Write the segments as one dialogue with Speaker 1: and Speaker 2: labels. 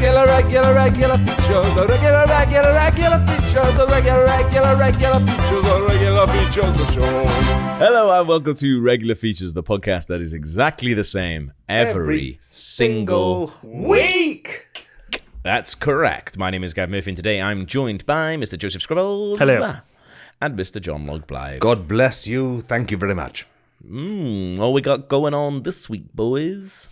Speaker 1: regular, regular, regular features. A regular, regular, regular features. A regular, regular, regular features. A regular features. A show.
Speaker 2: Hello and welcome to Regular Features, the podcast that is exactly the same every, single.
Speaker 1: week.
Speaker 2: That's correct. My name is Gav Murphy, and today I'm joined by Mr. Joseph Skrebels.
Speaker 3: Hello.
Speaker 2: And Mr. John Log Blyth.
Speaker 1: God bless you. Thank you very much.
Speaker 2: Mm, what we got going on this week, boys?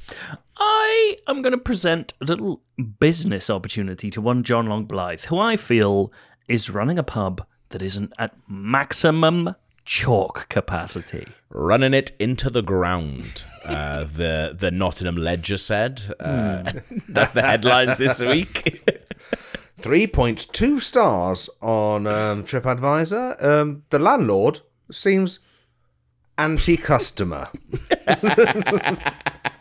Speaker 3: I am going to present a little business opportunity to one John Long Blyth, who I feel is running a pub that isn't at maximum chalk capacity.
Speaker 2: Running it into the ground. Uh, the the Nottingham Ledger said. Uh, That's the headlines this week.
Speaker 1: 3.2 stars on um, TripAdvisor. Um, the landlord seems anti customer.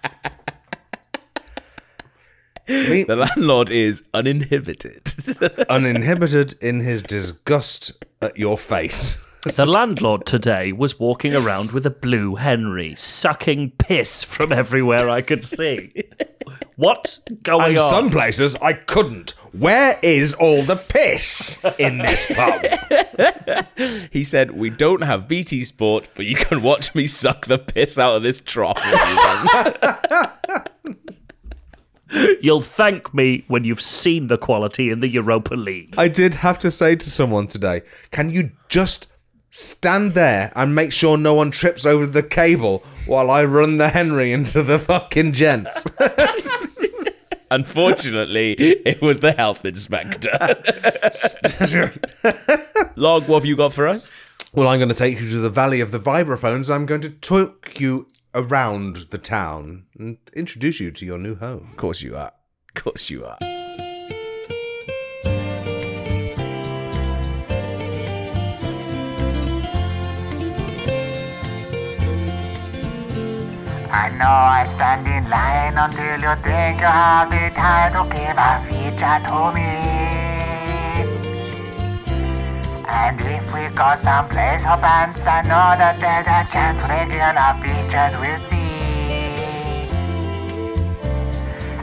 Speaker 2: the landlord is uninhibited.
Speaker 1: uninhibited in his disgust at your face.
Speaker 3: The landlord today was walking around with a blue Henry, sucking piss from everywhere I could see. What's going
Speaker 1: And
Speaker 3: on?
Speaker 1: some places I couldn't. Where is all the piss in this pub?
Speaker 2: he said, "We don't have BT Sport, but you can watch me suck the piss out of this trough." if you want."
Speaker 3: You'll thank me when you've seen the quality in the Europa League.
Speaker 1: I did have to say to someone today, can you just stand there and make sure no one trips over the cable while I run the Henry into the fucking gents?
Speaker 2: Unfortunately, it was the health inspector. Log, what have you got for us?
Speaker 1: well, I'm going to take you to the Valley of the Vibraphones. I'm going to talk you around the town and introduce you to your new home.
Speaker 2: Of course you are. Of course you are.
Speaker 4: I know I stand in line until you think you have the time to give a feature to me. And if we go someplace for bands, I know that there's a chance regular features will see.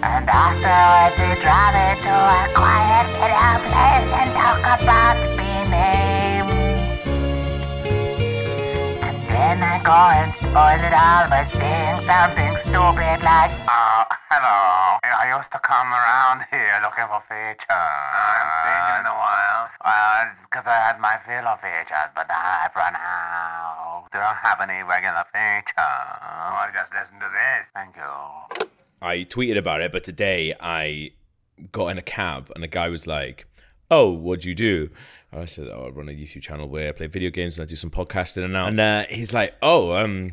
Speaker 4: And afterwards we drive it to a quiet little place and talk about the then I go and spoil it all by saying something stupid like, Oh, hello. I used to come around here looking for features. I haven't seen you in a while. Well, it's because I had my fill of features, but I've run out. They Do you have any regular features? Well, just listen to this. Thank you.
Speaker 2: I tweeted about it, but today I got in a cab and a guy was like, "Oh, what do you do?" And I said, "Oh, I run a YouTube channel where I play video games and I do some podcasting and now." And uh, he's like, "Oh, um."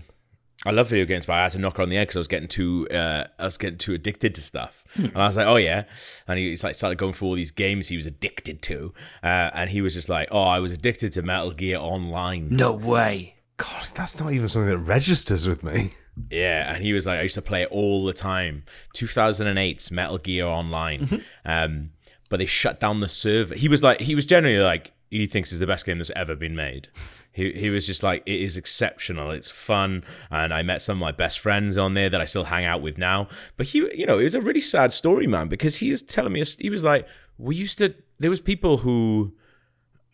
Speaker 2: I love video games, but I had to knock her on the head because I was getting too, uh, I was getting too addicted to stuff. and I was like, "Oh yeah," and he, he's like started going through all these games he was addicted to, uh, and he was just like, "Oh, I was addicted to Metal Gear Online."
Speaker 3: No way.
Speaker 1: God, that's not even something that registers with me.
Speaker 2: Yeah, and he was like, I used to play it all the time. 2008's Metal Gear Online, um, but they shut down the server. He was like, he was generally like, he thinks is the best game that's ever been made. He he was just like, it is exceptional. It's fun, and I met some of my best friends on there that I still hang out with now. But he, you know, it was a really sad story, man, because he is telling me he was like, we used to. There was people who.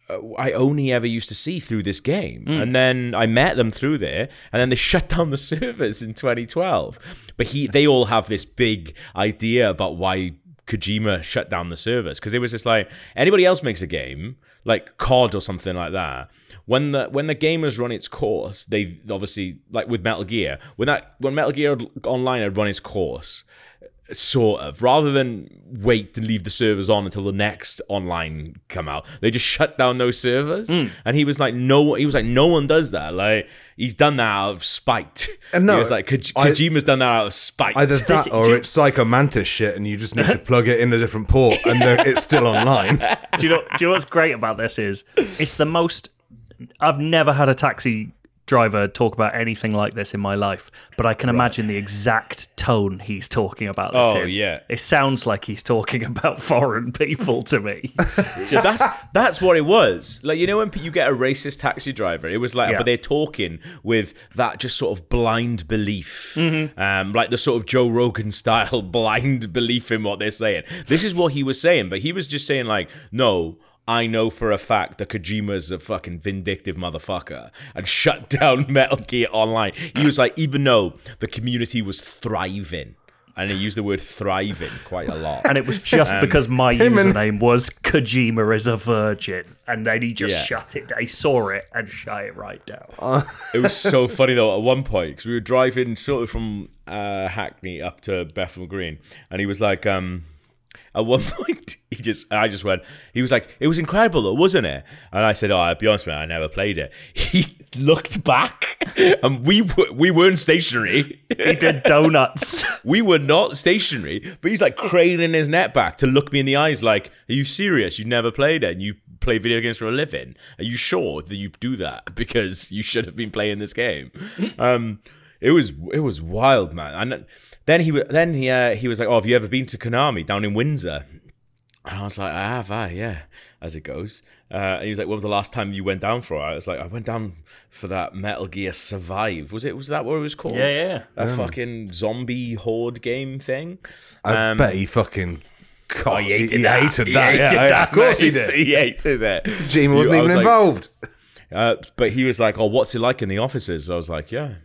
Speaker 2: uh, I only ever used to see through this game. And then I met them through there, and then they shut down the servers in 2012. But he, they all have this big idea about why Kojima shut down the servers because it was just like anybody else makes a game like COD or something like that. When the when the game has run its course, they obviously like with Metal Gear when that when Metal Gear Online had run its course, sort of rather than wait to leave the servers on until the next online come out they just shut down those servers hmm. and he was like no he was like no one does that like he's done that out of spite
Speaker 1: And no,
Speaker 2: he was like Ko-
Speaker 1: I-
Speaker 2: kojima's done that out of spite
Speaker 1: Either that or it's Psycho Mantis shit, and you just need to plug it in a different port, and the- it's still online.
Speaker 3: do you know? Do you know what's great about this is it's the most. I've never had a taxi driver talk about anything like this in my life, but I can imagine the exact tone he's talking about this
Speaker 2: Oh,
Speaker 3: in.
Speaker 2: yeah.
Speaker 3: It sounds like he's talking about foreign people to me.
Speaker 2: that's that's what it was. Like you know when you get a racist taxi driver, it was like,
Speaker 3: Yeah.
Speaker 2: but they're talking with that just sort of blind belief,
Speaker 3: Mm-hmm.
Speaker 2: um, like the sort of Joe Rogan style blind belief in what they're saying. This is what he was saying, but he was just saying like, no. I know for a fact that Kojima's a fucking vindictive motherfucker and shut down Metal Gear Online. He was like, even though the community was thriving, and he used the word thriving quite a lot.
Speaker 3: And it was just
Speaker 2: Um,
Speaker 3: because my
Speaker 1: him and-
Speaker 3: username was Kojima is a virgin. And then he just
Speaker 2: Yeah.
Speaker 3: shut it down. He saw it and shut it right down.
Speaker 2: It was so funny though at one point because we were driving sort of from uh, Hackney up to Bethnal Green, and he was like, um, at one point he just, I just went, he was like, it was incredible though, wasn't it? And I said, oh, I'll be honest, man, I never played it. He looked back, and we w- we weren't stationary.
Speaker 3: he did donuts.
Speaker 2: We were not stationary, but he's like craning his neck back to look me in the eyes, like, "Are you serious? You never played it, and you play video games for a living? Are you sure that you do that? Because you should have been playing this game." Um, it was it was wild, man. And then he then he uh, he was like, "Oh, have you ever been to Konami down in Windsor?" And I was like, I have, I, yeah, as it goes. Uh, and he was like, What was the last time you went down for? It? I was like, I went down for that Metal Gear Survive. Was it? Was that what it was called?
Speaker 3: Yeah, yeah.
Speaker 2: That fucking zombie horde game thing.
Speaker 1: I
Speaker 2: Um,
Speaker 1: bet he fucking. God,
Speaker 2: Oh, he hated
Speaker 1: he
Speaker 2: that.
Speaker 1: hated
Speaker 2: He hated
Speaker 1: yeah, yeah,
Speaker 2: that,
Speaker 1: of course he did.
Speaker 2: He hated it.
Speaker 1: Jim wasn't
Speaker 2: I
Speaker 1: even
Speaker 2: was like-
Speaker 1: involved.
Speaker 2: Uh, but he was like, "Oh, what's it like in the offices?" I was like, "Yeah, it's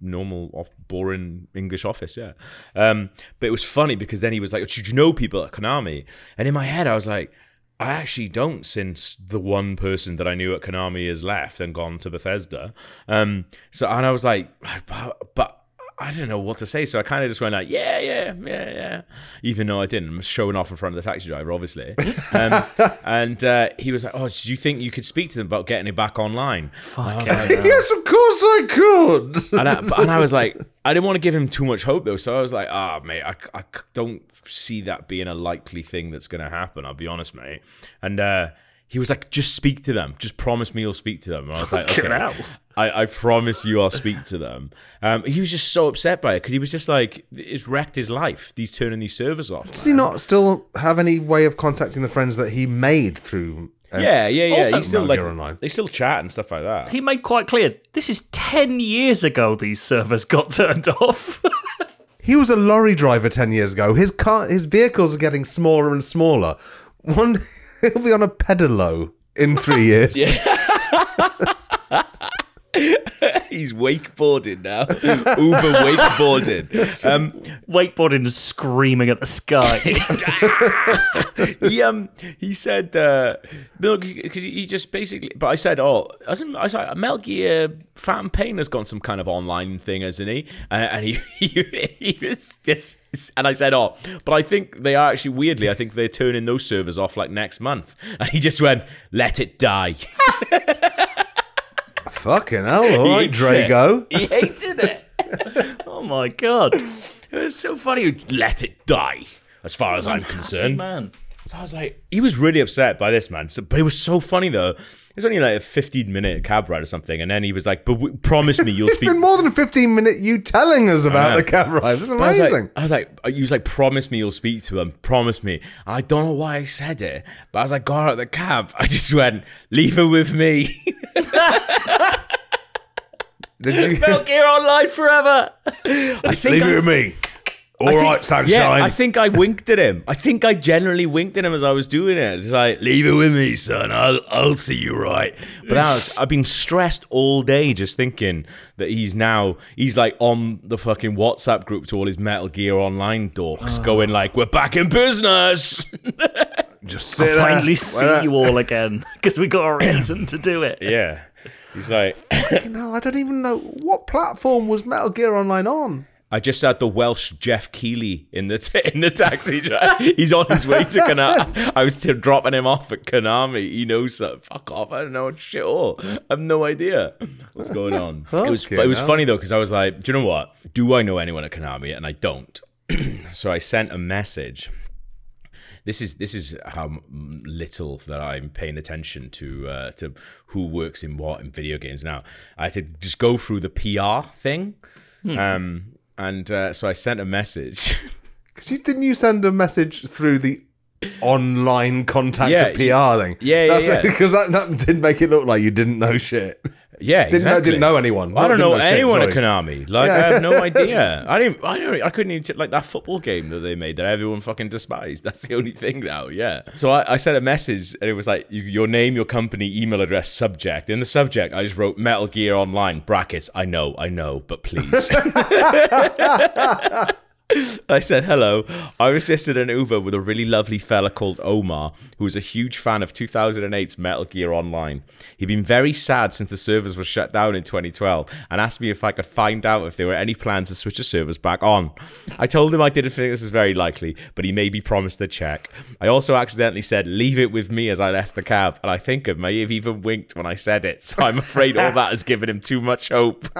Speaker 2: normal, off, boring English office, yeah." Um, but it was funny because then he was like, "Did you know people at Konami?" And in my head, I was like, "I actually don't, since the one person that I knew at Konami has left and gone to Bethesda." Um, so and I was like, "But." but I didn't know what to say, so I kind of just went like, "Yeah, yeah, yeah, yeah," even though I didn't. I'm showing off in front of the taxi driver, obviously. Um, and uh, he was like, "Oh, do you think you could speak to them about getting it back online?"
Speaker 3: Fuck
Speaker 1: yes, of course I could.
Speaker 2: And I, and I was like, I didn't want to give him too much hope though, so I was like, "Ah, mate, I, I don't see that being a likely thing that's going to happen." I'll be honest, mate. And uh, he was like, "Just speak to them. Just promise me you'll speak to them." And I was like,
Speaker 3: Fucking
Speaker 2: "Okay."
Speaker 3: hell.
Speaker 2: I, I promise you I'll speak to them. Um, he was just so upset by it because he was just like, it's wrecked his life. He's turning these servers off.
Speaker 1: Does he not still have any way of contacting the friends that he made through? uh,
Speaker 2: Yeah, yeah, yeah.
Speaker 3: Also-
Speaker 2: he's still
Speaker 1: Metal
Speaker 2: like,
Speaker 1: Online.
Speaker 2: they still chat and stuff like that.
Speaker 3: He made quite clear this is 10 years ago these servers got turned off.
Speaker 1: He was a lorry driver ten years ago. His car, his vehicles are getting smaller and smaller. One, he'll be on a pedalo in three years.
Speaker 2: He's wakeboarding now. Uber wakeboarding. Um,
Speaker 3: Wakeboarding is screaming at the sky.
Speaker 2: he um he said uh because he just basically but I said oh hasn't I said Metal Gear Phantom Pain has got some kind of online thing hasn't he and, and he, he he was just and I said oh but I think they are actually weirdly I think they're turning those servers off like next month and he just went let it die
Speaker 1: Fucking hell! All right, Drago.
Speaker 2: it. he hated it
Speaker 3: oh my god.
Speaker 2: it was so funny You let it die as far as I'm concerned
Speaker 3: Man.
Speaker 2: So I was like, he was really upset by this man. So, but it was so funny though. It was only like a 15 minute cab ride or something, and then he was like, "But w- promise me you'll
Speaker 1: It's
Speaker 2: speak."
Speaker 1: It's been more than a fifteen minute you telling us about the cab ride. It's
Speaker 2: But I was
Speaker 1: amazing.
Speaker 2: like, I was like, uh, he was like, "Promise me you'll speak to him. Promise me." And I don't know why I said it, but as I got out of the cab, I just went, "Leave her with me."
Speaker 1: Did you
Speaker 3: Metal Gear Online forever.
Speaker 2: I think
Speaker 1: leave
Speaker 2: I-
Speaker 1: it with me? All
Speaker 2: I
Speaker 1: right,
Speaker 2: think-
Speaker 1: sunshine.
Speaker 2: Yeah, I think I winked at him. I think I generally winked at him as I was doing it. It's like, leave it with me, son. I'll I'll see you right. But I was, I've been stressed all day just thinking that he's now he's like on the fucking WhatsApp group to all his Metal Gear Online dorks, ah. going like, "We're back in business."
Speaker 1: Just sit there.
Speaker 3: Finally see
Speaker 1: Well,
Speaker 3: you all again because we got a reason to do it.
Speaker 2: yeah, he's like,
Speaker 1: No, I don't even know what platform was Metal Gear Online on.
Speaker 2: I just had the Welsh Geoff Keighley in the t- in the taxi. drive. He's on his way to Konami. I was still dropping him off at Konami. He knows something. Fuck off! I don't know shit all. I have no idea what's going on. it was it was funny though because I was like, do you know what? Do I know anyone at Konami? And I don't. so I sent a message this is this is how little that I'm paying attention to uh, to who works in what in video games now. I had to just go through the PR thing, um, and uh, so I sent a message.
Speaker 1: Because you didn't you send a message through the online contact
Speaker 2: Yeah,
Speaker 1: PR thing?
Speaker 2: yeah, yeah, yeah.
Speaker 1: Because that, that did make it look like you didn't know shit.
Speaker 2: Yeah,
Speaker 1: Didn't know, didn't know anyone.
Speaker 2: I don't know,
Speaker 1: shit,
Speaker 2: anyone at. Konami. Like I have no idea. I didn't. I don't. I couldn't even t- like that football game that they made that everyone fucking despised. That's the only thing now. Yeah. So I, I sent a message and it was like you, your name, your company, email address, subject. In the subject, I just wrote Metal Gear Online brackets. I know, I know, but please. I said, hello. I was just in an Uber with a really lovely fella called Omar, who was a huge fan of 2008's Metal Gear Online. He'd been very sad since the servers were shut down in 2012 and asked me if I could find out if there were any plans to switch the servers back on. I told him I didn't think this was very likely, but he maybe promised a check. I also accidentally said, leave it with me as I left the cab, and I think I may have even winked when I said it, so I'm afraid all that has given him too much hope.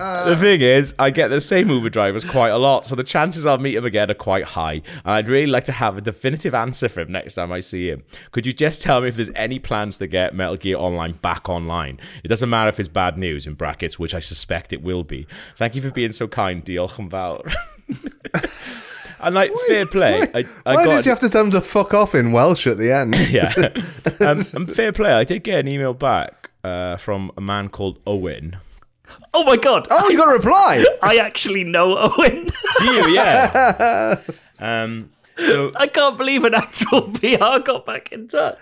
Speaker 2: The thing is, I get the same Uber drivers quite a lot, so the chances I'll meet him again are quite high. And I'd really like to have a definitive answer for him next time I see him. Could you just tell me if there's any plans to get Metal Gear Online back online? It doesn't matter if it's bad news, in brackets, which I suspect it will be. Thank you for being so kind, Diolch fawr. And like fair play, I, I
Speaker 1: Why
Speaker 2: got
Speaker 1: did you have to tell them to fuck off in Welsh at the end?
Speaker 2: yeah. Um, and fair play, I did get an email back uh, from a man called Owen.
Speaker 3: Oh my god!
Speaker 1: Oh, you got a reply.
Speaker 3: I actually know Owen.
Speaker 2: Do you? Yeah. um, so
Speaker 3: I can't believe an actual PR got back in touch.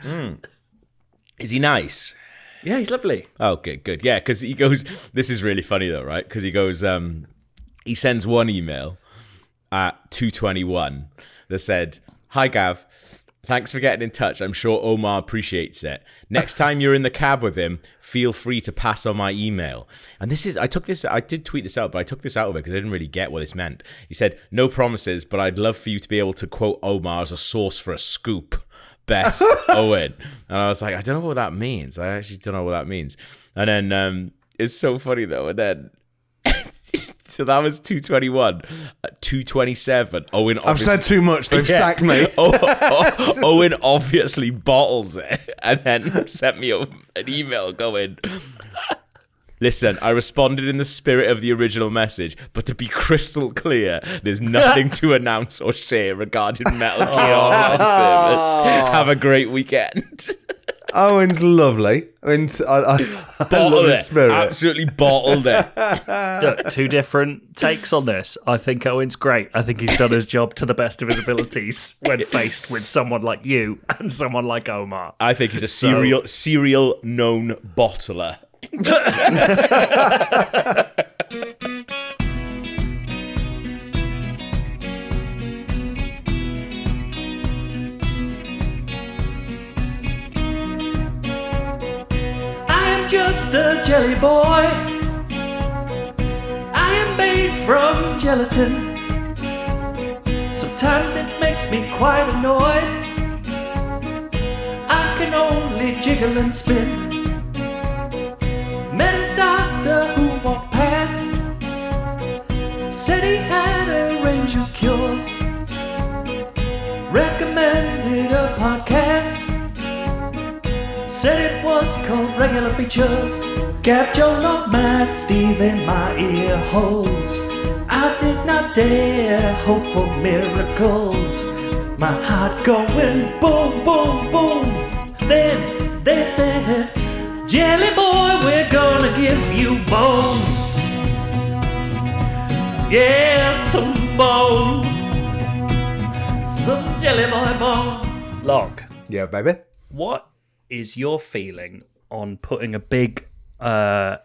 Speaker 2: is he nice?
Speaker 3: Yeah, he's lovely.
Speaker 2: Oh, good, good. Yeah, because he goes. This is really funny though, right? Because he goes. Um, he sends one email at two twenty one that said, "Hi Gav, thanks for getting in touch. I'm sure Omar appreciates it. Next time you're in the cab with him, feel free to pass on my email." And this is. I took this. I did tweet this out, but I took this out of it because I didn't really get what this meant. He said, "No promises, but I'd love for you to be able to quote Omar as a source for a scoop." best Owen. And I was like, I don't know what that means. I actually don't know what that means. And then um, it's so funny though. And then so that was 221. At uh, 227, Owen
Speaker 1: I've said too much. They've
Speaker 2: Yeah.
Speaker 1: sacked me.
Speaker 2: Oh, oh, Owen obviously bottles it and then sent me an email going, Listen, I responded in the spirit of the original message, but to be crystal clear, there's nothing to announce or share regarding Metal Gear oh. Online service. Have a great weekend.
Speaker 1: Owen's lovely. I mean, I, I, I love
Speaker 2: Bottled
Speaker 1: his
Speaker 2: it.
Speaker 1: spirit.
Speaker 2: Absolutely bottled it.
Speaker 3: Look, two different takes on this. I think Owen's great. I think he's done his job to the best of his abilities when faced with someone like you and someone like Omar.
Speaker 2: I think he's a serial serial known bottler.
Speaker 3: a jelly boy. I am made from gelatin. Sometimes it makes me quite annoyed. I can only jiggle and spin. Met a doctor Said it was called Regular Features. Gav Joe, not Matt, Steve in my ear holes. I did not dare hope for miracles. My heart going boom, boom, boom. Then they said, Jelly boy, we're gonna give you bones. Yeah, some bones. Some jelly boy bones. Log
Speaker 1: yeah, baby.
Speaker 3: what is your feeling on putting a big uh,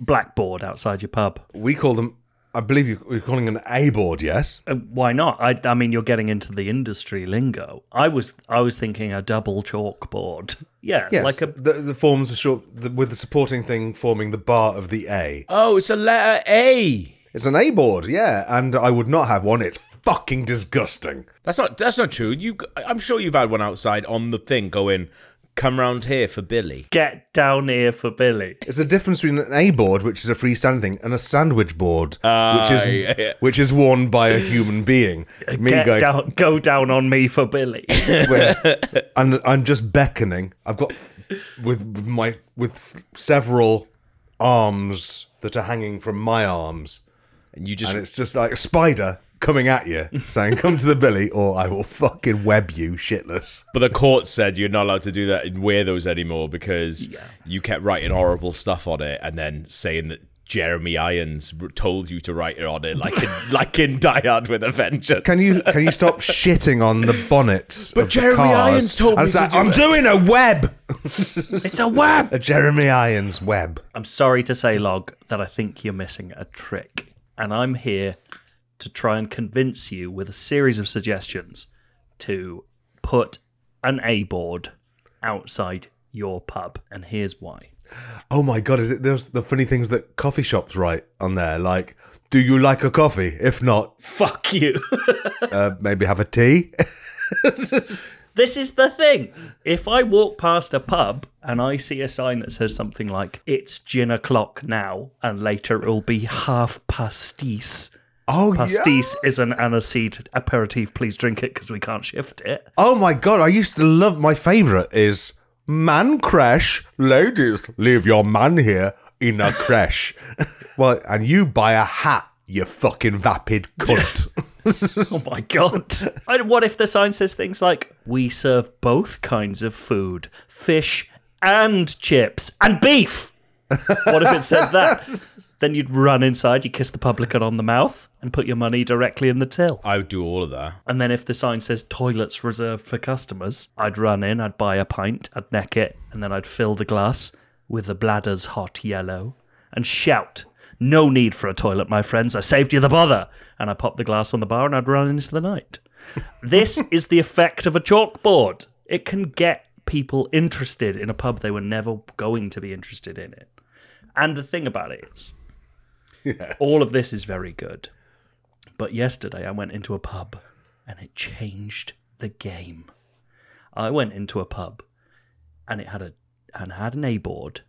Speaker 3: blackboard outside your pub?
Speaker 1: We call them. I believe you- you're calling an A board. Yes.
Speaker 3: Uh, why not? I, I mean, you're getting into the industry lingo. I was I was thinking a double chalkboard. Yeah,
Speaker 1: Yes.
Speaker 3: like a
Speaker 1: the, the forms are short the, with the supporting thing forming the bar of the A.
Speaker 2: Oh, it's a letter A.
Speaker 1: It's an A board. Yeah, and I would not have one. It's fucking disgusting.
Speaker 2: That's not that's not true. You, I'm sure you've had one outside on the thing going Come round here for Billy.
Speaker 3: Get down here for Billy.
Speaker 1: It's a difference between an A board, which is a freestanding thing, and a sandwich board, which is ah,
Speaker 2: yeah, yeah.
Speaker 1: which is worn by a human being. Me
Speaker 3: Get
Speaker 1: going,
Speaker 3: down, go down on me for Billy.
Speaker 1: where, and I'm just beckoning. I've got with, with my with several arms that are hanging from my arms,
Speaker 2: And you just
Speaker 1: and it's just like a spider coming at you, saying, "Come to the Billy, or I will fucking web you shitless."
Speaker 2: But the court said you're not allowed to do that and wear those anymore because you kept writing horrible stuff on it and then saying that Jeremy Irons told you to write it on it, like in, like in Die Hard with a Vengeance.
Speaker 1: Can you can you stop shitting on the bonnets?
Speaker 2: But
Speaker 1: of
Speaker 2: Jeremy
Speaker 1: the cars?
Speaker 2: Irons told
Speaker 1: And
Speaker 2: me to
Speaker 1: like,
Speaker 2: do
Speaker 1: I'm
Speaker 2: it."
Speaker 1: doing a web,
Speaker 3: it's a web.
Speaker 1: a Jeremy Irons web.
Speaker 3: I'm sorry to say, Log, that I think you're missing a trick. And I'm here to try and convince you with a series of suggestions to put an A board outside your pub. And here's why.
Speaker 1: Oh my god, is it those the funny things that coffee shops write on there? Like, do you like a coffee? If not,
Speaker 3: Fuck you.
Speaker 1: uh, maybe have a tea.
Speaker 3: this is the thing. If I walk past a pub and I see a sign that says something like, it's gin o'clock now, and later it will be half pastis.
Speaker 1: Oh
Speaker 3: Pastis
Speaker 1: yeah.
Speaker 3: is an aniseed aperitif. Please drink it because we can't shift it.
Speaker 1: Oh my god, I used to love my favorite is man crash. Ladies, leave your man here in a crash. well, and you buy a hat, you fucking vapid cunt.
Speaker 3: Oh my god. And what if the sign says things like, we serve both kinds of food fish and chips and beef? What if it said that? then you'd run inside, you kiss the publican on the mouth, and put your money directly in the till.
Speaker 2: I would do all of that.
Speaker 3: And then if the sign says toilets reserved for customers, I'd run in, I'd buy a pint, I'd neck it, and then I'd fill the glass with the bladder's hot yellow and shout, No need for a toilet, my friends. I saved you the bother. And I pop the glass on the bar and I'd run into the night. This is the effect of a chalkboard. It can get people interested in a pub they were never going to be interested in it. And the thing about it is, all of this is very good. But yesterday I went into a pub and it changed the game. I went into a pub and it had a and had an A board.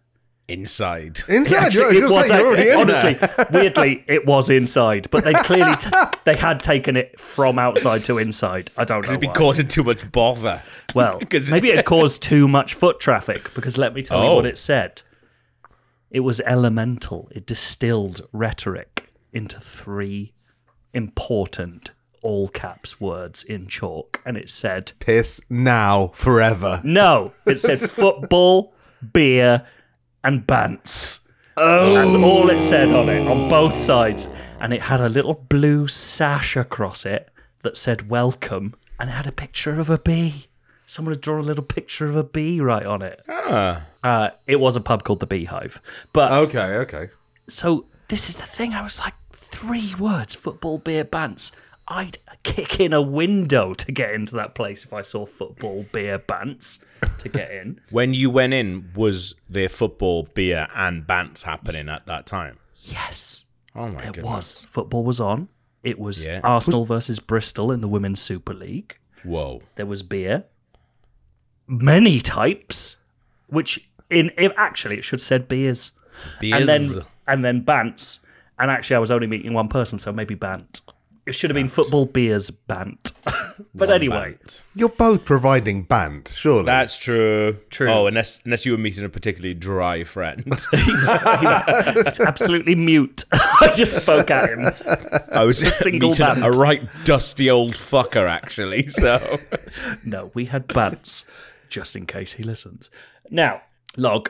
Speaker 2: Inside.
Speaker 1: Inside,
Speaker 3: Actually,
Speaker 1: you're,
Speaker 3: it
Speaker 1: you're
Speaker 3: was
Speaker 1: saying you're already
Speaker 3: a-
Speaker 1: in
Speaker 3: honestly,
Speaker 1: there.
Speaker 3: weirdly, it was inside, but they clearly t- they had taken it from outside to inside. I don't know.
Speaker 2: It'd be
Speaker 3: why.
Speaker 2: causing too much bother.
Speaker 3: Well,
Speaker 2: 'Cause-
Speaker 3: maybe it caused too much foot traffic because let me tell you
Speaker 2: Oh.
Speaker 3: what it said. It was elemental. It distilled rhetoric into three important all caps words in chalk. And it said,
Speaker 1: Piss now, forever.
Speaker 3: no, it said football, beer, and bants. Oh. That's all it said on it, on both sides. And it had a little blue sash across it that said welcome, and it had a picture of a bee. Someone had drawn a little picture of a bee right on it. Uh, it was a pub called the Beehive. But
Speaker 1: Okay, okay.
Speaker 3: so this is the thing. I was like, three words: football, beer, bants. I'd kick in a window to get into that place if I saw football, beer, bants to get in.
Speaker 2: When you went in, was there football, beer, and bants happening at that time?
Speaker 3: yes,
Speaker 2: Oh my
Speaker 3: it
Speaker 2: goodness.
Speaker 3: was. Football was on. It was
Speaker 2: Yeah.
Speaker 3: Arsenal versus Bristol in the Women's Super League.
Speaker 2: Whoa.
Speaker 3: There was beer, many types, which in if actually it should said beers,
Speaker 2: Beers.
Speaker 3: and then and then bants. And actually, I was only meeting one person, so maybe bant. It should have been football, beers, bant. but anyway,
Speaker 2: Bant.
Speaker 1: You're both providing band, surely.
Speaker 2: That's true.
Speaker 3: True.
Speaker 2: Oh, unless unless you were meeting a particularly dry friend.
Speaker 3: it's absolutely mute. I just spoke at him.
Speaker 2: I was
Speaker 3: single
Speaker 2: meeting a right dusty old fucker, actually. So
Speaker 3: No, we had bants, just in case he listens. Now, log.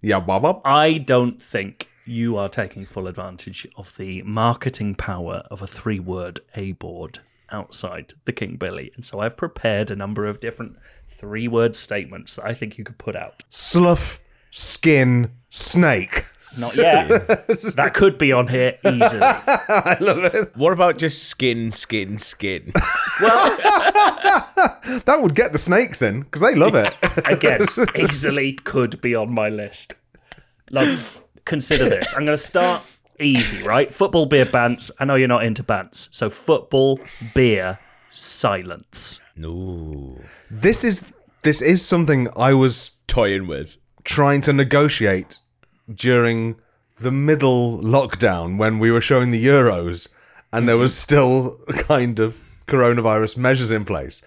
Speaker 1: yeah, Bob.
Speaker 3: I don't think you are taking full advantage of the marketing power of a three word A board outside the King Billy. And so I've prepared a number of different three word statements that I think you could put out.
Speaker 1: Slough, skin, snake.
Speaker 3: Not yet. that could be on here easily. I love it.
Speaker 2: What about just skin, skin, skin?
Speaker 3: Well,
Speaker 1: That would get the snakes in because they love it.
Speaker 3: again, easily could be on my list. Like, consider this. I'm going to start easy, right? Football, beer, bants. I know you're not into bants. So, football, beer, silence.
Speaker 2: no.
Speaker 1: this is this is something I was
Speaker 2: Toying with.
Speaker 1: trying to negotiate during the middle lockdown when we were showing the Euros and there was mm-hmm. still kind of coronavirus measures in place.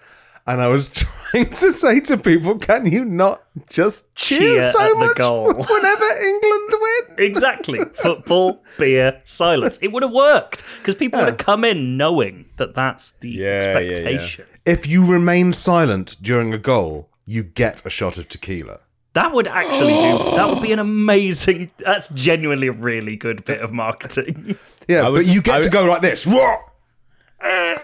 Speaker 1: And I was trying to say to people, can you not just cheer,
Speaker 3: Cheer
Speaker 1: so much
Speaker 3: goal."
Speaker 1: whenever England win?
Speaker 3: Exactly. Football, beer, silence. It would have worked because people would have come in knowing that that's the
Speaker 2: Yeah, yeah, yeah.
Speaker 3: expectation.
Speaker 1: If you remain silent during a goal, you get a shot of tequila.
Speaker 3: That would actually do. That would be an amazing. That's genuinely a really good bit of marketing.
Speaker 1: Yeah,
Speaker 2: was-
Speaker 1: but you get
Speaker 2: I-
Speaker 1: to go like this. Uh,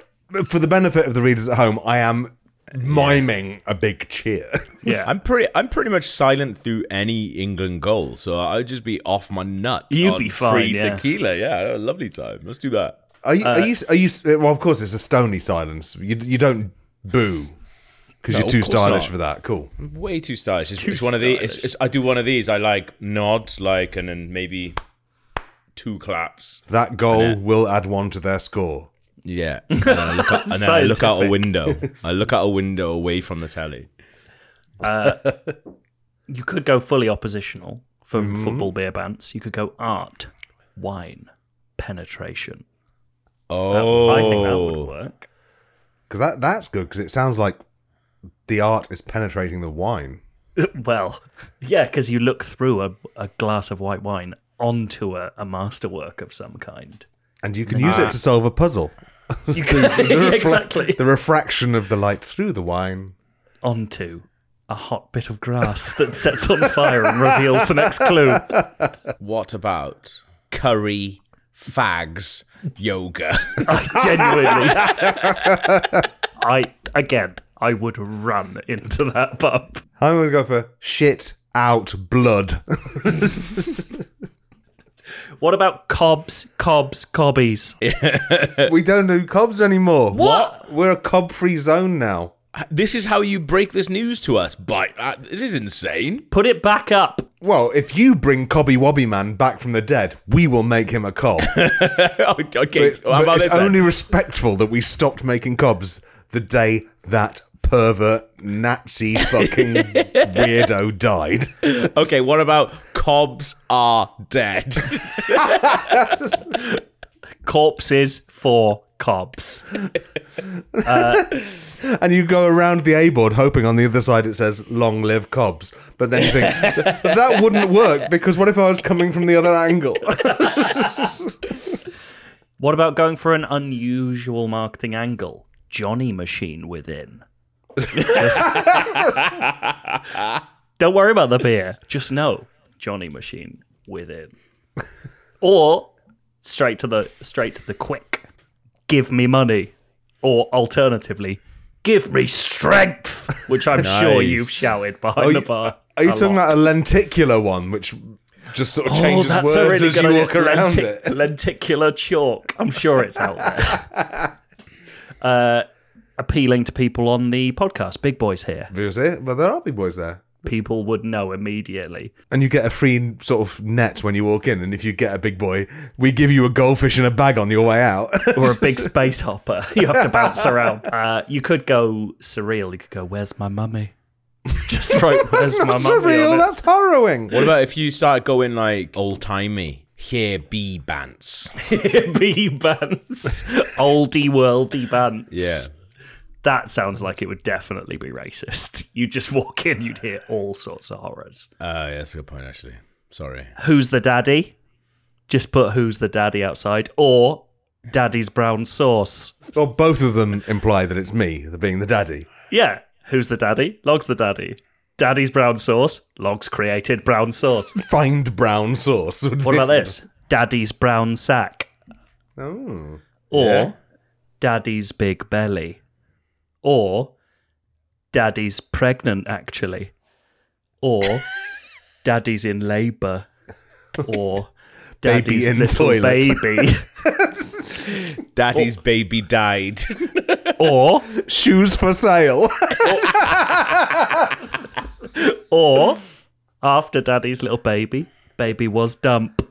Speaker 1: For the benefit of the readers at home, I am miming a big cheer.
Speaker 3: Yeah.
Speaker 2: I'm pretty. I'm pretty much silent through any England goal, so I'd just be off my nut.
Speaker 3: You'd
Speaker 2: on
Speaker 3: be fine,
Speaker 2: Free
Speaker 3: yeah.
Speaker 2: tequila, yeah, a lovely time. Let's do that.
Speaker 1: Are you? are uh, you? Are you? Well, of course, it's a stony silence. You, you don't boo because
Speaker 2: No,
Speaker 1: you're too stylish
Speaker 2: not.
Speaker 1: for that. Cool.
Speaker 2: Way too stylish. It's,
Speaker 3: Too
Speaker 2: it's one of these. It's, it's, I do one of these. I like nod, like, and then maybe two claps.
Speaker 1: That goal will add one to their score.
Speaker 2: Yeah, and then I look out, and then I look out a window. I look out a window away from the telly.
Speaker 3: you could go fully oppositional for
Speaker 1: Mm-hmm.
Speaker 3: football beer bants. You could go art, wine, penetration.
Speaker 2: Oh,
Speaker 3: I think that would work.
Speaker 1: Because that that's good. Because it sounds like the art is penetrating the wine.
Speaker 3: Well, yeah, because you look through a, a glass of white wine onto a, a masterwork of some kind.
Speaker 1: And you can use it to solve a puzzle.
Speaker 3: You could,
Speaker 1: refle-
Speaker 3: exactly.
Speaker 1: The refraction of the light through the wine.
Speaker 3: onto a hot bit of grass that sets on fire and reveals the next clue.
Speaker 2: What about curry, fags, yoga?
Speaker 3: Genuinely. I again I would run into that pub.
Speaker 1: I'm going to go for shit out blood.
Speaker 3: What about cobs, cobs, cobbies?
Speaker 1: we don't do cobs anymore.
Speaker 3: What?
Speaker 1: We're a cob free zone now.
Speaker 2: this is how you break this news to us. By uh, this is insane.
Speaker 3: Put it back up.
Speaker 1: Well, if you bring Cobby Wobby Man back from the dead, we will make him a cob.
Speaker 2: okay,
Speaker 1: But,
Speaker 2: well, how
Speaker 1: but
Speaker 2: about
Speaker 1: it's
Speaker 2: this? then?
Speaker 1: only respectful that we stopped making cobs the day that pervert Nazi fucking weirdo died.
Speaker 2: Okay, what about Cobbs are dead?
Speaker 3: Corpses for cobs.
Speaker 1: Uh, and you go around the A board hoping on the other side it says "Long live cobs. but then you think that wouldn't work because what if I was coming from the other angle?
Speaker 3: What about going for an unusual marketing angle? Johnny Machine within. Just- Don't worry about the beer. Just know Johnny Machine with it, Or straight to the straight to the quick. Give me money. Or alternatively, give me strength, which I'm sure you've shouted behind the bar.
Speaker 1: Are you
Speaker 3: a
Speaker 1: talking
Speaker 3: lot.
Speaker 1: about a lenticular one, which just sort of
Speaker 3: Oh,
Speaker 1: changes
Speaker 3: that's
Speaker 1: words
Speaker 3: a really
Speaker 1: as
Speaker 3: good
Speaker 1: you
Speaker 3: idea.
Speaker 1: walk around
Speaker 3: Lentic-
Speaker 1: it?
Speaker 3: Lenticular chalk. I'm sure it's out there. uh, appealing to people on the podcast. Big boys here.
Speaker 1: Is it? Well, there are big boys there.
Speaker 3: People would know immediately.
Speaker 1: And you get a free sort of net when you walk in, and if you get a big boy, we give you a goldfish in a bag on your way out.
Speaker 3: Or a big space hopper. You have to bounce around. Uh, you could go surreal. You could go, "Where's my mummy?" Just right. Where's my
Speaker 1: not
Speaker 3: mummy?
Speaker 1: surreal.
Speaker 3: on it?
Speaker 1: That's harrowing.
Speaker 2: what about if you start going like old timey? Here be bants.
Speaker 3: B bands, oldie worldy bands.
Speaker 2: Yeah.
Speaker 3: That sounds like it would definitely be racist. You just walk in, you'd hear all sorts of horrors.
Speaker 2: Uh, yeah, that's a good point actually. Sorry.
Speaker 3: Who's the daddy? Just put who's the daddy outside, or daddy's brown sauce.
Speaker 1: Well, both of them imply that it's me, the being the daddy.
Speaker 3: Yeah, who's the daddy? Log's the daddy. Daddy's brown sauce. Log's created brown sauce.
Speaker 1: Find brown sauce.
Speaker 3: What
Speaker 1: be-
Speaker 3: about this? Daddy's brown sack.
Speaker 1: Oh.
Speaker 3: Or
Speaker 2: Yeah.
Speaker 3: daddy's big belly. Or daddy's pregnant, actually. Or daddy's in labour. Or
Speaker 1: Baby
Speaker 3: daddy's
Speaker 1: in
Speaker 3: little
Speaker 1: toilet.
Speaker 3: baby.
Speaker 2: Daddy's baby died.
Speaker 3: or
Speaker 1: Shoes for sale.
Speaker 3: or after daddy's little baby, baby was dump.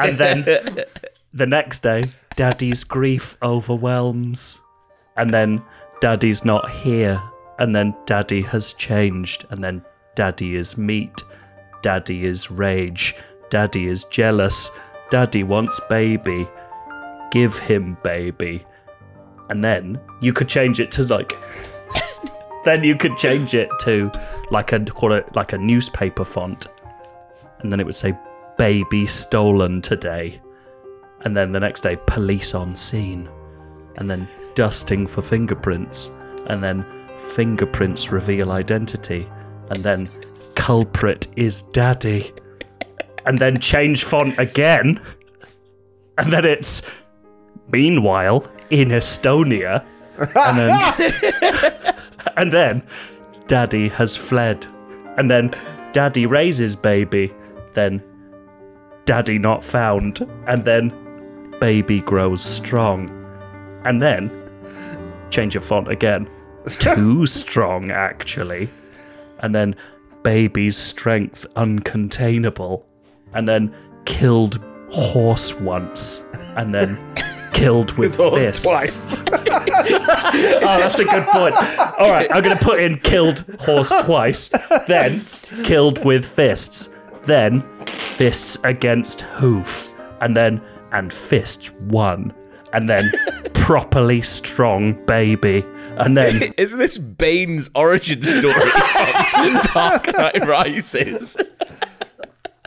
Speaker 3: and then the next day, daddy's grief overwhelms. And then daddy's not here and then Daddy has changed, and then Daddy is meat, Daddy is rage, Daddy is jealous, Daddy wants baby, give him baby. And then you could change it to like then you could change it to like a like a newspaper font. And then it would say baby stolen today. And then the next day police on scene. And then dusting for fingerprints. And then fingerprints reveal identity. And then culprit is daddy. And then change font again. And then it's meanwhile in Estonia. And then and then daddy has fled. And then daddy raises baby. Then daddy not found. And then baby grows strong. And then change of font again. Too strong, actually. And then baby's strength uncontainable. And then killed horse once. And then killed with fists.
Speaker 1: twice.
Speaker 3: Oh, that's a good point. All right, I'm going to put in killed horse twice, then killed with fists, then fists against hoof, and then and fist one, and then properly strong baby, and then
Speaker 2: Isn't this Bane's origin story from Dark Knight Rises?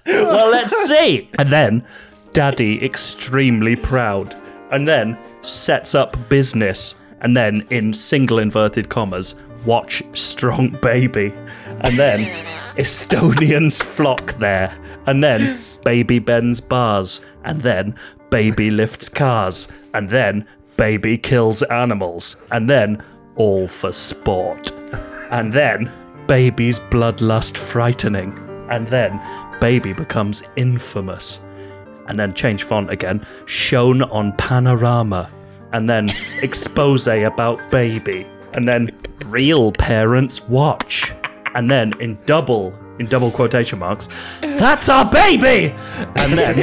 Speaker 3: well, let's see, and then daddy extremely proud, and then sets up business, and then in single inverted commas, watch strong baby, and then Estonians flock there, and then baby bends bars, and then baby lifts cars, and then baby kills animals, and then all for sport. And then baby's bloodlust frightening. And then baby becomes infamous. And then change font again, shown on panorama. And then expose about baby. And then real parents watch. And then in double in double quotation marks, that's our baby! And then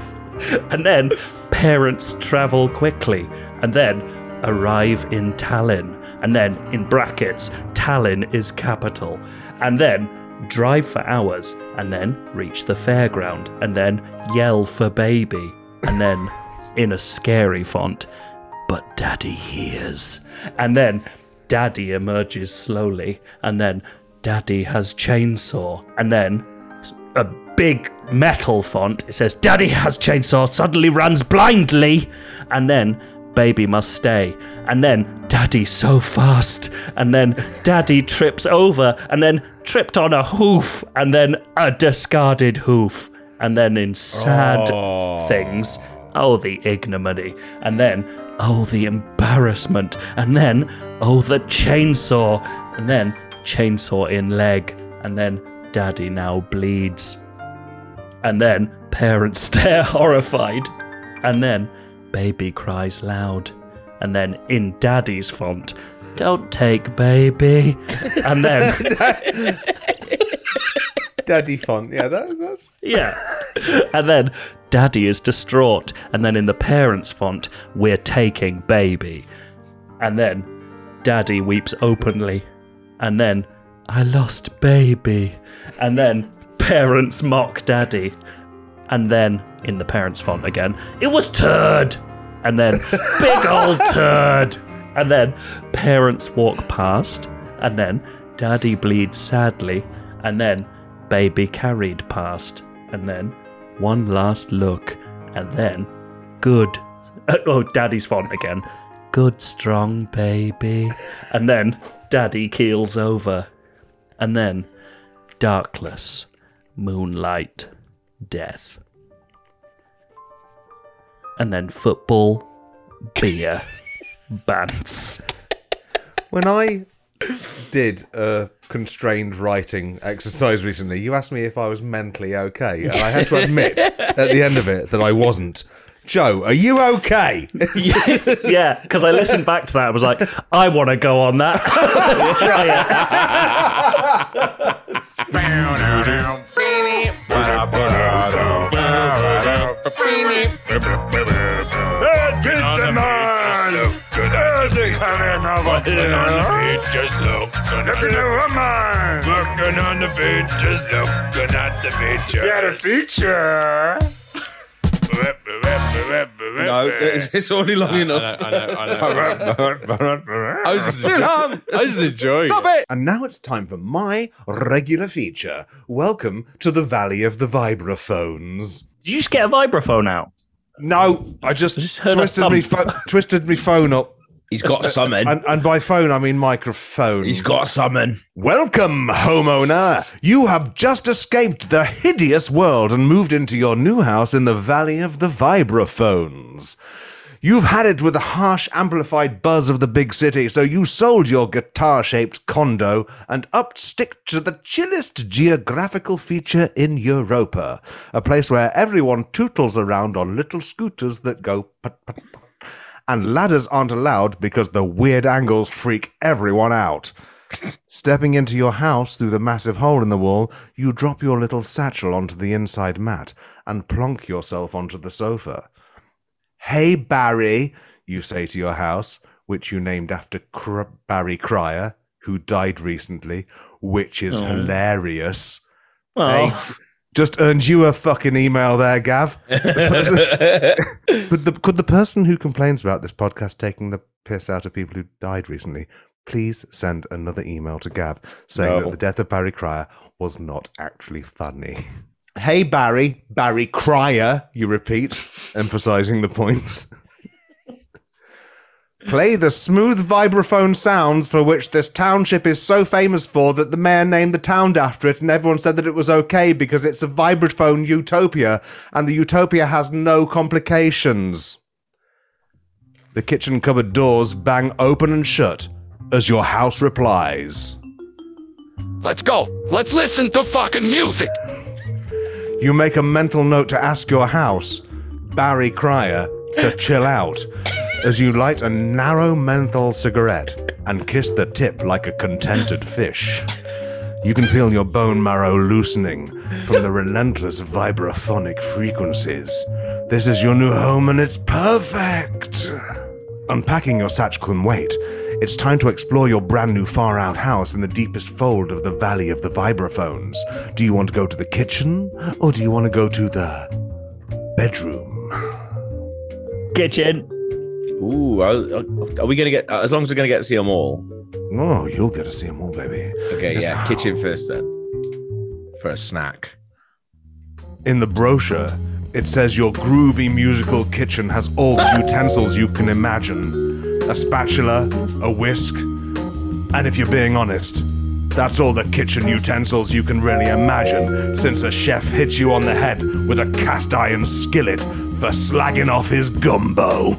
Speaker 3: and then parents travel quickly, and then arrive in Tallinn, and then in brackets, Tallinn is capital, and then drive for hours, and then reach the fairground, and then yell for baby, and then in a scary font, but daddy hears, and then daddy emerges slowly, and then daddy has chainsaw, and then a big metal font. It says, Daddy has chainsaw, suddenly runs blindly. And then, Baby must stay. And then, Daddy so fast. And then, Daddy trips over. And then, tripped on a hoof. And then, a discarded hoof. And then, in sad things, oh, the ignominy. And then, oh, the embarrassment. And then, oh, the chainsaw. And then, chainsaw in leg. And then, Daddy now bleeds. And then parents stare horrified. And then baby cries loud. And then in daddy's font, don't take baby. And then,
Speaker 1: Daddy font. Yeah, that, that's.
Speaker 3: yeah. And then daddy is distraught. And then in the parents' font, we're taking baby. And then daddy weeps openly. And then, I lost baby. And then parents mock daddy. And then in the parents' font again, it was turd. And then big old turd. And then parents walk past. And then daddy bleeds sadly. And then baby carried past. And then one last look. And then good. Oh, daddy's font again. Good strong baby. And then daddy keels over. And then darkless, moonlight, death. And then football, beer, bands.
Speaker 1: When I did a constrained writing exercise recently, you asked me if I was mentally okay, and I had to admit at the end of it that I wasn't. Joe, are you okay?
Speaker 3: yeah, because I listened back to that. I was like, I want to go on that. Let's try it.
Speaker 5: Working on the feet, just looking at the woman. Working on the feet, just looking at the feature. Got a feature.
Speaker 6: No, it's it's already long enough.
Speaker 2: I know, I know.
Speaker 6: I know. I was just, I was just enjoying
Speaker 1: Stop
Speaker 6: it.
Speaker 1: it! And now it's time for my regular feature. Welcome to the Valley of the Vibraphones.
Speaker 3: Did you just get a vibraphone out?
Speaker 1: No, I just,
Speaker 3: I just heard a
Speaker 1: twisted me pho- twisted me phone up,
Speaker 6: He's got uh, uh, something.
Speaker 1: and, and by phone I mean microphone.
Speaker 6: He's got something.
Speaker 1: Welcome, homeowner. You have just escaped the hideous world and moved into your new house in the Valley of the Vibraphones. You've had it with the harsh, amplified buzz of the big city, so you sold your guitar shaped condo and upped stick to the chillest geographical feature in Europa, a place where everyone tootles around on little scooters that go. And ladders aren't allowed because the weird angles freak everyone out. Stepping into your house through the massive hole in the wall, you drop your little satchel onto the inside mat and plonk yourself onto the sofa. Hey, Barry, you say to your house, which you named after Cr- Barry Cryer, who died recently, which is oh. hilarious.
Speaker 3: Well,
Speaker 1: Hey, just earned you a fucking email there, Gav. The person- could, the, could the person who complains about this podcast taking the piss out of people who died recently please send another email to Gav saying
Speaker 2: No.
Speaker 1: that the death of Barry Cryer was not actually funny? Hey, Barry, Barry Cryer, you repeat, emphasizing the point. Play the smooth vibraphone sounds for which this township is so famous for that the mayor named the town after it, and everyone said that it was okay because it's a vibraphone utopia, and the utopia has no complications. The kitchen cupboard doors bang open and shut as your house replies.
Speaker 5: Let's go. Let's listen to fucking music.
Speaker 1: You make a mental note to ask your house, Barry Cryer, to chill out as you light a narrow menthol cigarette and kiss the tip like a contented fish. You can feel your bone marrow loosening from the relentless vibraphonic frequencies. This is your new home and it's perfect. Unpacking your satchel and weight, it's time to explore your brand new far out house in the deepest fold of the Valley of the Vibraphones. Do you want to go to the kitchen or do you want to go to the bedroom?
Speaker 3: Kitchen.
Speaker 2: Ooh, are, are we gonna get? Uh, as long as we're gonna get to see them all.
Speaker 1: Oh, you'll get to see them all, baby.
Speaker 2: Okay,
Speaker 1: Yes,
Speaker 2: yeah,
Speaker 1: how?
Speaker 2: kitchen first then. For a snack.
Speaker 1: In the brochure, it says your groovy musical kitchen has all the utensils you can imagine a spatula, a whisk, and if you're being honest, that's all the kitchen utensils you can really imagine since a chef hits you on the head with a cast iron skillet for slagging off his gumbo.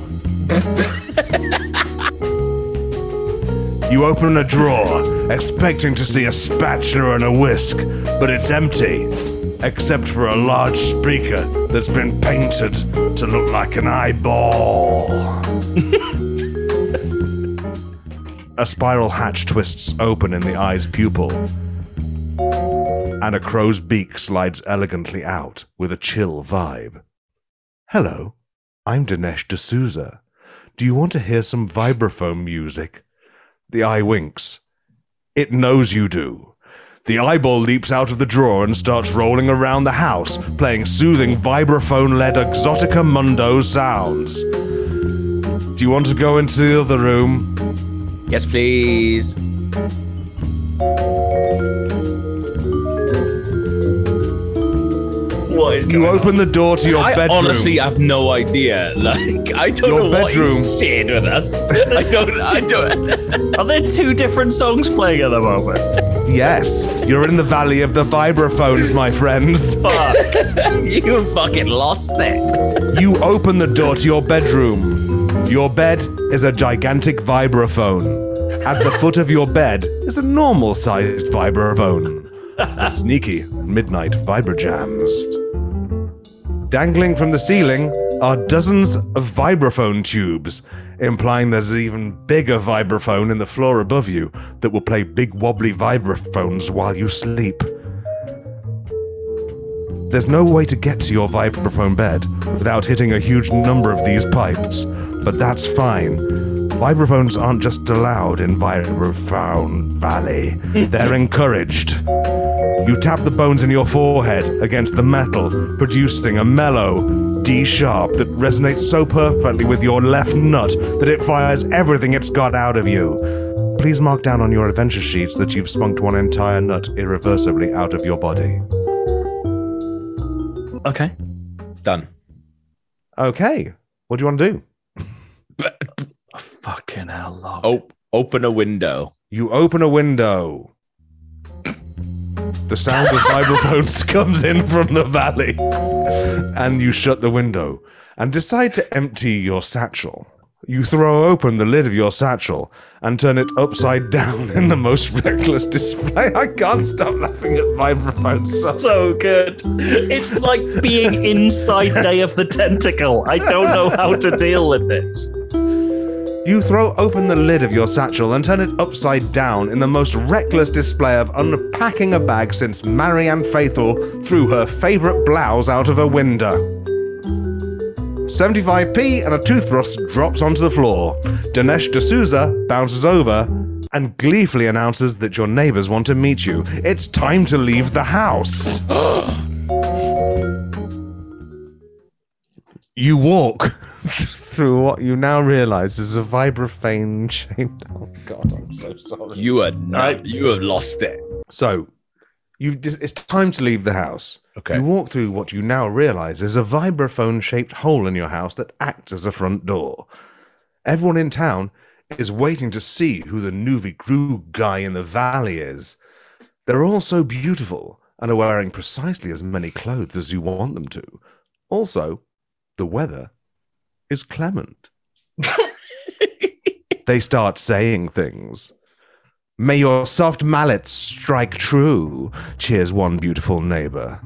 Speaker 1: You open a drawer, expecting to see a spatula and a whisk, but it's empty, except for a large speaker that's been painted to look like an eyeball. a spiral hatch twists open in the eye's pupil, and a crow's beak slides elegantly out with a chill vibe. Hello, I'm Dinesh D'Souza. Do you want to hear some vibraphone music? The eye winks. It knows you do. The eyeball leaps out of the drawer and starts rolling around the house, playing soothing vibraphone led exotica mundo sounds. Do you want to go into the other room?
Speaker 2: Yes, please.
Speaker 3: Is
Speaker 1: You
Speaker 3: going
Speaker 1: open the door to your
Speaker 2: I
Speaker 1: bedroom.
Speaker 2: honestly I have no idea. Like, I don't
Speaker 1: Your
Speaker 2: know what
Speaker 1: bedroom.
Speaker 2: you shared with us. I don't. I don't.
Speaker 3: on? Are there two different songs playing at the moment?
Speaker 1: yes, you're in the valley of the vibraphones, my friends.
Speaker 3: Fuck.
Speaker 2: you fucking lost it.
Speaker 1: You open the door to your bedroom. Your bed is a gigantic vibraphone. At the foot of your bed is a normal sized vibraphone. For sneaky midnight vibrajams. Dangling from the ceiling are dozens of vibraphone tubes, implying there's an even bigger vibraphone in the floor above you that will play big wobbly vibraphones while you sleep. There's no way to get to your vibraphone bed without hitting a huge number of these pipes, but that's fine. Vibraphones aren't just allowed in Vibraphone Valley, they're encouraged. You tap the bones in your forehead against the metal, producing a mellow D sharp that resonates so perfectly with your left nut that it fires everything it's got out of you. Please mark down on your adventure sheets that you've spunked one entire nut irreversibly out of your body.
Speaker 3: Okay.
Speaker 2: Done.
Speaker 1: Okay, what do you want to do?
Speaker 3: Fucking hell, love.
Speaker 2: Op- open a window.
Speaker 1: You open a window. The sound of vibraphones comes in from the valley. And you shut the window and decide to empty your satchel. You throw open the lid of your satchel and turn it upside down in the most reckless display. I can't stop laughing at vibraphones.
Speaker 3: So good. It's like being inside Day of the Tentacle. I don't know how to deal with this.
Speaker 1: You throw open the lid of your satchel and turn it upside down in the most reckless display of unpacking a bag since Marianne Faithfull threw her favourite blouse out of a window. 75p and a toothbrush drops onto the floor. Dinesh D'Souza bounces over and gleefully announces that your neighbours want to meet you. It's time to leave the house. you walk through what you now realise is a vibraphane shaped. Oh God, I'm so sorry.
Speaker 2: You are not, you have lost it.
Speaker 1: So, you it's time to leave the house.
Speaker 2: Okay.
Speaker 1: You walk through what you now realize is a vibraphone shaped hole in your house that acts as a front door. Everyone in town is waiting to see who the Nuvi Gru guy in the valley is. They're all so beautiful and are wearing precisely as many clothes as you want them to. Also, the weather is clement. they start saying things. May your soft mallets strike true, cheers one beautiful neighbor.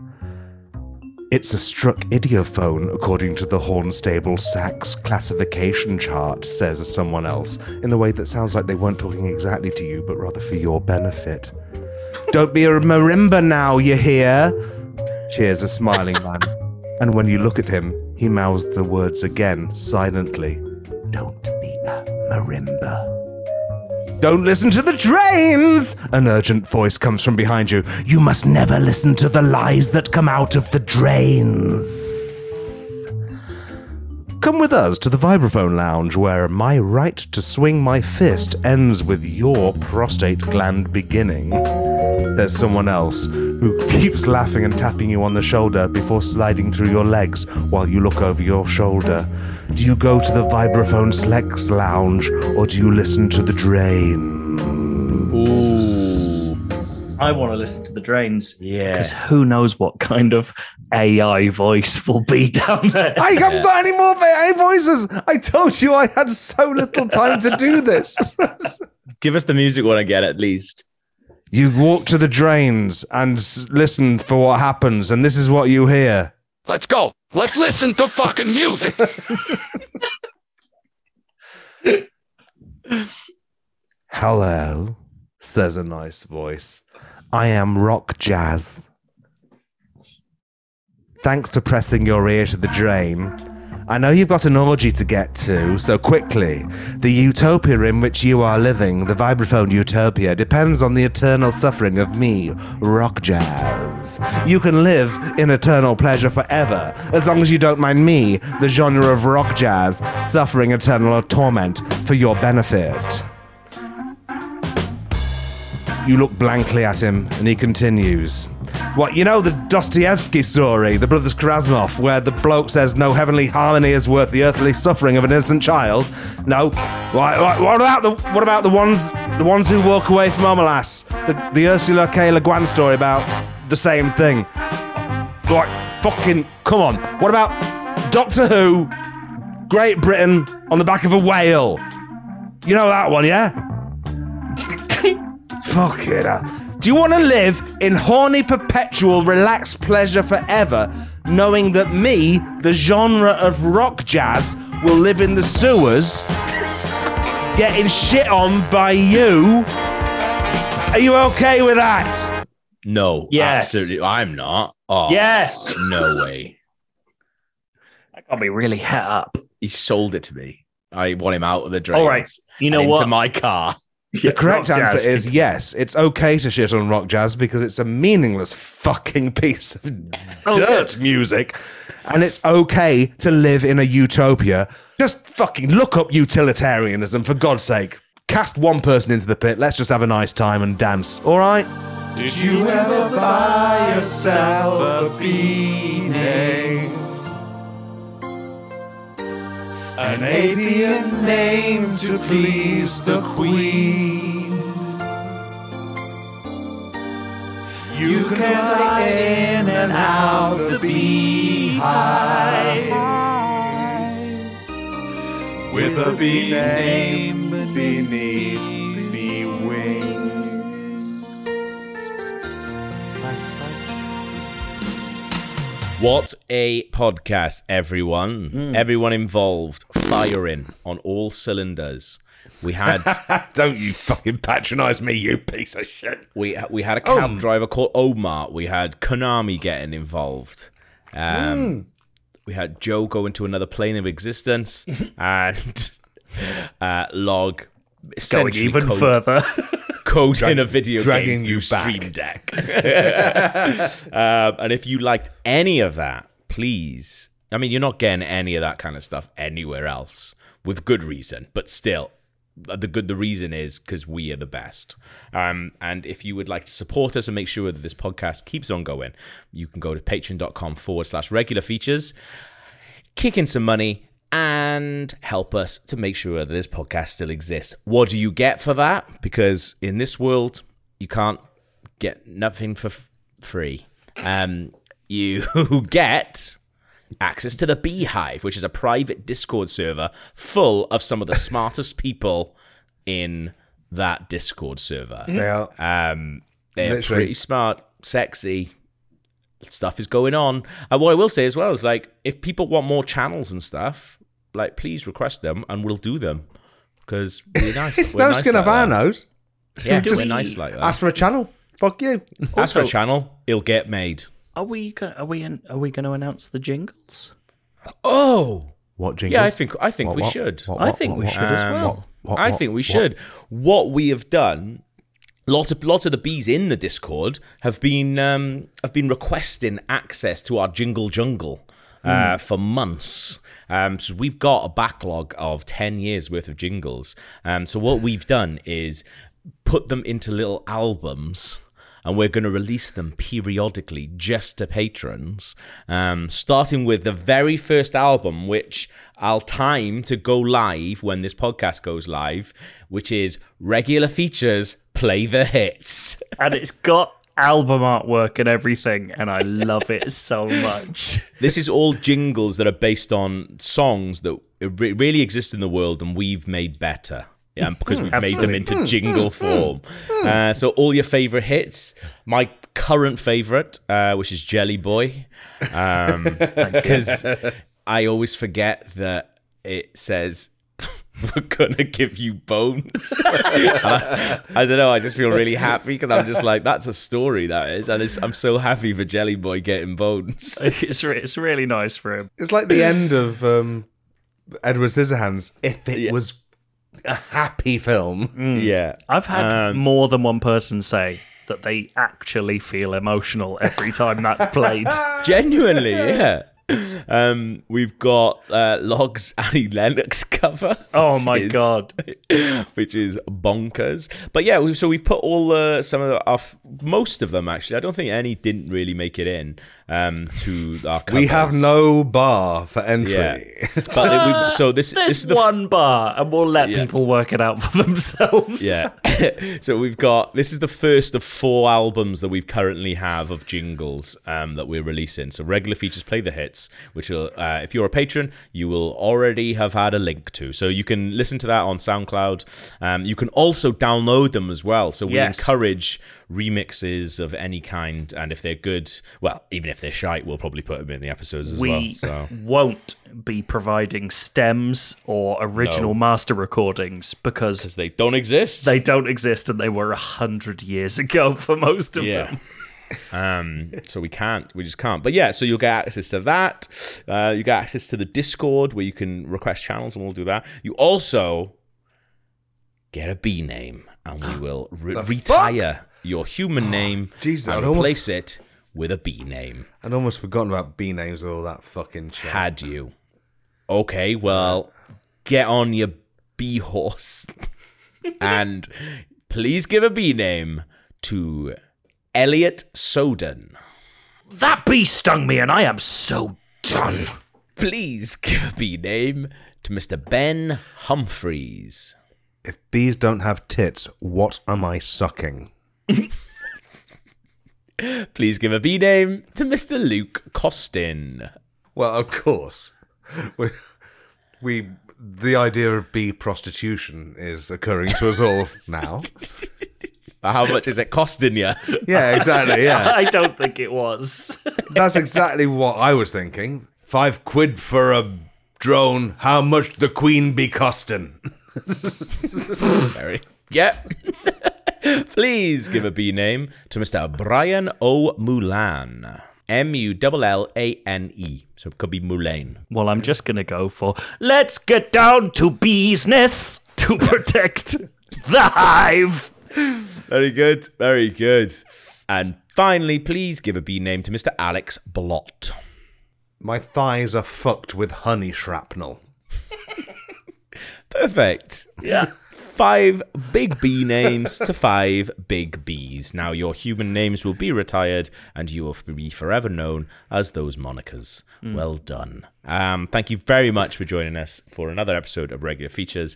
Speaker 1: It's a struck idiophone, according to the Hornbostel-Sachs classification chart, says someone else, in a way that sounds like they weren't talking exactly to you, but rather for your benefit. Don't be a marimba now, you hear? Cheers a smiling man. And when you look at him, he mouths the words again, silently. Don't be a marimba. Don't listen to the trains! An urgent voice comes from behind you. You must never listen to the lies that come out of the drains. Come with us to the Vibraphone Lounge, where my right to swing my fist ends with your prostate gland beginning. There's someone else who keeps laughing and tapping you on the shoulder before sliding through your legs while you look over your shoulder. Do you go to the Vibraphone Slex Lounge or do you listen to the drain?
Speaker 3: I want to listen to the drains.
Speaker 2: Yeah.
Speaker 3: Because who knows what kind of AI voice will be down there.
Speaker 1: I haven't got any more AI voices. I told you I had so little time to do this.
Speaker 2: Give us the music when I get at least.
Speaker 1: you walk to the drains and s- listen for what happens, and this is what you hear.
Speaker 5: Let's go. Let's listen to fucking music.
Speaker 1: Hello, says a nice voice. I am Rock Jazz. Thanks for pressing your ear to the drain. I know you've got an orgy to get to, so quickly. The utopia in which you are living, the vibraphone utopia, depends on the eternal suffering of me, Rock Jazz. You can live in eternal pleasure forever, as long as you don't mind me, the genre of rock jazz, suffering eternal torment for your benefit. You look blankly at him, and he continues. What, you know the Dostoevsky story, the Brothers Karamazov, where the bloke says no heavenly harmony is worth the earthly suffering of an innocent child? No. What, what, about the what about the ones the ones who walk away from Omelas? The the Ursula K. Le Guin story about the same thing. Like fucking come on. What about Doctor Who? Great Britain on the back of a whale. You know that one, yeah? Fuck it up. Do you want to live in horny, perpetual, relaxed pleasure forever, knowing that me, the genre of rock jazz, will live in the sewers, getting shit on by you? Are you okay with that?
Speaker 2: No.
Speaker 3: Yes.
Speaker 2: Absolutely. I'm not. Oh.
Speaker 3: Yes.
Speaker 2: No way.
Speaker 3: That got me really het up.
Speaker 2: He sold it to me. I want him out of the drains.
Speaker 3: All right. You know
Speaker 2: and
Speaker 3: what?
Speaker 2: Into my car.
Speaker 1: The correct
Speaker 3: rock
Speaker 1: answer
Speaker 3: jazz.
Speaker 1: is yes. It's okay to shit on rock jazz because it's a meaningless fucking piece of
Speaker 3: Oh,
Speaker 1: dirt music. And it's okay to live in a utopia. Just fucking look up utilitarianism, for God's sake. Cast one person into the pit. Let's just have a nice time and dance. All right? Did you ever buy yourself a beanie? An avian name to please the queen. You can fly in and out the beehive with a bee name beneath
Speaker 2: What a podcast, everyone.
Speaker 1: Hmm.
Speaker 2: Everyone involved, firing on all cylinders. We had
Speaker 1: Don't you fucking patronize me, you piece of shit.
Speaker 2: we we had a cab
Speaker 1: Um.
Speaker 2: driver called Omar. We had Konami getting involved. Um, We had Joe go into another plane of existence, and uh, Log
Speaker 3: Going even
Speaker 2: code-
Speaker 3: further.
Speaker 2: code in a video
Speaker 1: dragging
Speaker 2: game
Speaker 1: you
Speaker 2: through
Speaker 1: back.
Speaker 2: Stream Deck. um, and if you liked any of that, please. I mean, you're not getting any of that kind of stuff anywhere else with good reason, but still. The good the reason is because we are the best. Um, and if you would like to support us and make sure that this podcast keeps on going, you can go to patreon.com forward slash regular features kick in some money and help us to make sure that this podcast still exists. What do you get for that? Because in this world, you can't get nothing for f- free. Um, you get access to the Beehive, which is a private Discord server full of some of the smartest people in that Discord server.
Speaker 1: They are.
Speaker 2: Um, they're
Speaker 1: Literally.
Speaker 2: pretty smart, sexy. Stuff is going on. And what I will say as well is like, if people want more channels and stuff, like please request them and we'll do them because we're nice.
Speaker 1: It's
Speaker 2: we're
Speaker 1: no
Speaker 2: nice
Speaker 1: skin
Speaker 2: like
Speaker 1: of our nose.
Speaker 2: Yeah,
Speaker 3: Do
Speaker 2: we're nice like that.
Speaker 1: Ask for a channel. Fuck you.
Speaker 2: Ask for a channel, it'll get made.
Speaker 3: Are we go- are we are we going to announce the jingles?
Speaker 2: Oh,
Speaker 1: What jingles?
Speaker 2: yeah. I think I think
Speaker 1: What,
Speaker 2: we
Speaker 1: what,
Speaker 2: should.
Speaker 1: what,
Speaker 3: I think
Speaker 1: what,
Speaker 3: we
Speaker 1: what,
Speaker 3: should as well.
Speaker 1: what,
Speaker 2: I
Speaker 1: what,
Speaker 2: think we should. What we have done, lots of lots of the bees in the Discord have been um, have been requesting access to our jingle jungle uh, for months. Um, so we've got a backlog of ten years worth of jingles. Um, so what we've done is put them into little albums. And we're going to release them periodically just to patrons, um, starting with the very first album, which I'll time to go live when this podcast goes live, which is regular features, play the hits.
Speaker 3: And it's got album artwork and everything, and I love it so much.
Speaker 2: This is all jingles that are based on songs that re- really exist in the world and we've made better. Yeah, because we've made them into hmm, hmm, jingle hmm, form. Uh, so all your favorite hits. My current favorite, uh, which is Jelly Boy, um, because I always forget that it says. We're gonna give you bones. I, I don't know. I just feel really happy because I'm just like, that's a story that is, and it's, I'm so happy for Jelly Boy getting bones.
Speaker 3: It's re- it's really nice for him.
Speaker 1: It's like the end of um, Edward Scissorhands. If it was a happy film,
Speaker 2: Yeah,
Speaker 3: I've had
Speaker 2: Um,
Speaker 3: more than one person say that they actually feel emotional every time that's played.
Speaker 2: Genuinely, yeah. Um, we've got uh, Logs Annie Lennox cover.
Speaker 3: Oh my
Speaker 2: is-
Speaker 3: god.
Speaker 2: which is bonkers. But yeah, we've, so we've put all uh, some of the, our most of them actually. I don't think any didn't really make it in um, to our. Covers.
Speaker 1: we have no bar for
Speaker 2: Yeah,
Speaker 1: entry.
Speaker 2: but it- we, so this this
Speaker 3: There's
Speaker 2: is the
Speaker 3: one bar, and we'll let
Speaker 2: Yeah.
Speaker 3: people work it out for themselves.
Speaker 2: Yeah. so we've got this is the first of four albums that we currently have of jingles um, that we're releasing. So regular features play the hits, which will, uh, if you're a patron, you will already have had a link to. So you can listen to that on SoundCloud. Um, you can also download them as well. So we
Speaker 3: Yes.
Speaker 2: encourage remixes of any kind, and if they're good, well, even if they're shite, we'll probably put them in the episodes as
Speaker 3: We
Speaker 2: well. So
Speaker 3: won't be providing stems or original
Speaker 2: No.
Speaker 3: master recordings because
Speaker 2: they don't exist.
Speaker 3: they don't exist and they were a hundred years ago for most of
Speaker 2: Yeah.
Speaker 3: them.
Speaker 2: Um, so we can't, we just can't. But yeah, so you'll get access to that. Uh, you get access to the Discord where you can request channels, and we'll do that. You also get a B name, and we will re- retire your human ah, name
Speaker 1: Jesus,
Speaker 2: and
Speaker 1: I'd almost-
Speaker 2: replace it with a B name.
Speaker 1: I'd almost forgotten about B names with all that fucking shit.
Speaker 2: Had you? Okay, well, get on your bee horse and please give a bee name to Elliot Soden.
Speaker 3: That bee stung me, and I am so done.
Speaker 2: Please give a bee name to Mr. Ben Humphreys.
Speaker 1: If bees don't have tits, what am I sucking?
Speaker 2: Please give a B name to Mr. Luke Costin.
Speaker 1: Well, of course. We, we the idea of bee prostitution is occurring to us all now.
Speaker 2: How much is it costing you?
Speaker 1: Yeah, exactly. Yeah,
Speaker 3: I don't think it was.
Speaker 1: that's exactly what I was thinking. Five quid for a drone. How much the queen be costing?
Speaker 2: Very. Yeah. Please give a B name to Mr. Brian O. O'Mulan. M U L L A N E. So it could be Mulan.
Speaker 3: Well, I'm just gonna go for let's get down to business to protect the hive.
Speaker 2: Very good. Very good. And finally, please give a B name to Mr. Alex Blott.
Speaker 1: My thighs are fucked with honey shrapnel.
Speaker 2: Perfect.
Speaker 3: Yeah.
Speaker 2: Five big B names to five big Bs. Now your human names will be retired and you will be forever known as those monikers. Well done. Um, thank you very much for joining us for another episode of Regular Features.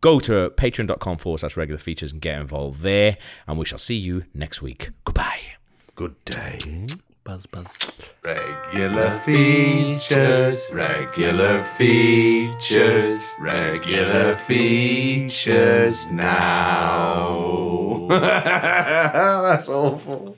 Speaker 2: Go to patreon.com forward slash regular features and get involved there. And we shall see you next week. Goodbye.
Speaker 1: Good day.
Speaker 3: Buzz, buzz.
Speaker 5: Regular features, regular features, regular features now.
Speaker 1: That's awful.